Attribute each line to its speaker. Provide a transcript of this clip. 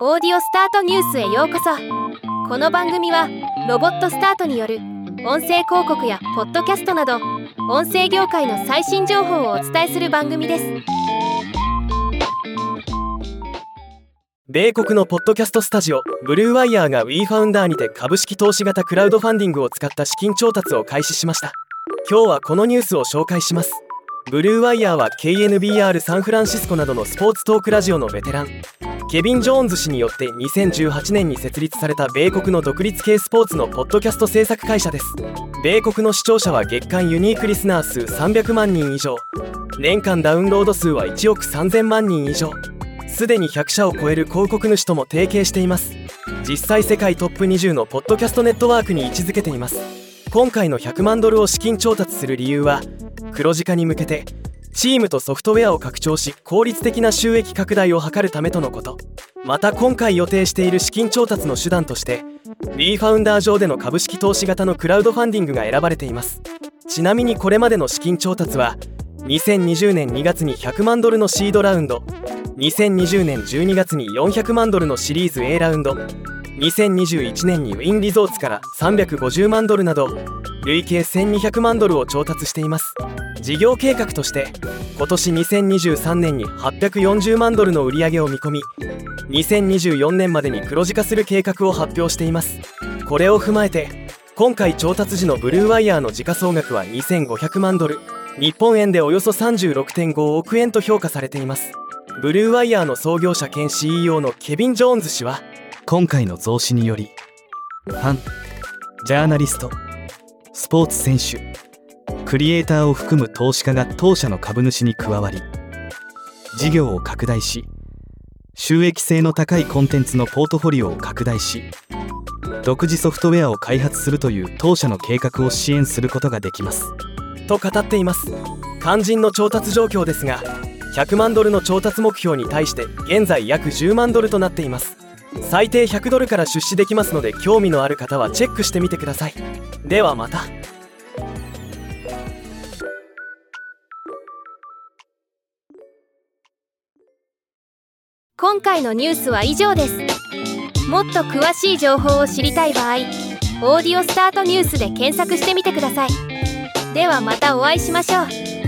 Speaker 1: オーディオスタートニュースへようこそ。この番組はロボットスタートによる音声広告やポッドキャストなど音声業界の最新情報をお伝えする番組です。
Speaker 2: 米国のポッドキャストスタジオブルーワイヤーが WeFounder にて株式投資型クラウドファンディングを使った資金調達を開始しました。今日はこのニュースを紹介します。ブルーワイヤーは KNBR サンフランシスコなどのスポーツトークラジオのベテラン。ケビン・ジョーンズ氏によって2018年に設立された米国の独立系スポーツのポッドキャスト制作会社です。米国の視聴者は月間ユニークリスナー数300万人以上。年間ダウンロード数は1億3000万人以上。すでに100社を超える広告主とも提携しています。実際世界トップ20のポッドキャストネットワークに位置づけています。今回の100万ドルを資金調達する理由は黒字化に向けてチームとソフトウェアを拡張し効率的な収益拡大を図るためとのこと。また今回予定している資金調達の手段として B ファウンダー上での株式投資型のクラウドファンディングが選ばれています。ちなみにこれまでの資金調達は2020年2月に100万ドルのシードラウンド2020年12月に400万ドルのシリーズ A ラウンド2021年にウィンリゾーツから350万ドルなど累計1200万ドルを調達しています。事業計画として今年2023年に840万ドルの売り上げを見込み2024年までに黒字化する計画を発表しています。これを踏まえて今回調達時のブルーワイヤーの時価総額は2500万ドル。日本円でおよそ36.5億円と評価されています。ブルーワイヤーの創業者兼 CEO のケビン・ジョーンズ氏は
Speaker 3: 今回の増資によりファンジャーナリストスポーツ選手。クリエイターを含む投資家が当社の株主に加わり事業を拡大し収益性の高いコンテンツのポートフォリオを拡大し独自ソフトウェアを開発するという当社の計画を支援することができます。
Speaker 2: と語っています。肝心の調達状況ですが100万ドルの調達目標に対して現在約10万ドルとなっています。最低100ドルから出資できますので興味のある方はチェックしてみてください。ではまた。
Speaker 1: 今回のニュースは以上です。もっと詳しい情報を知りたい場合「オーディオスタートニュース」で検索してみてください。ではまたお会いしましょう。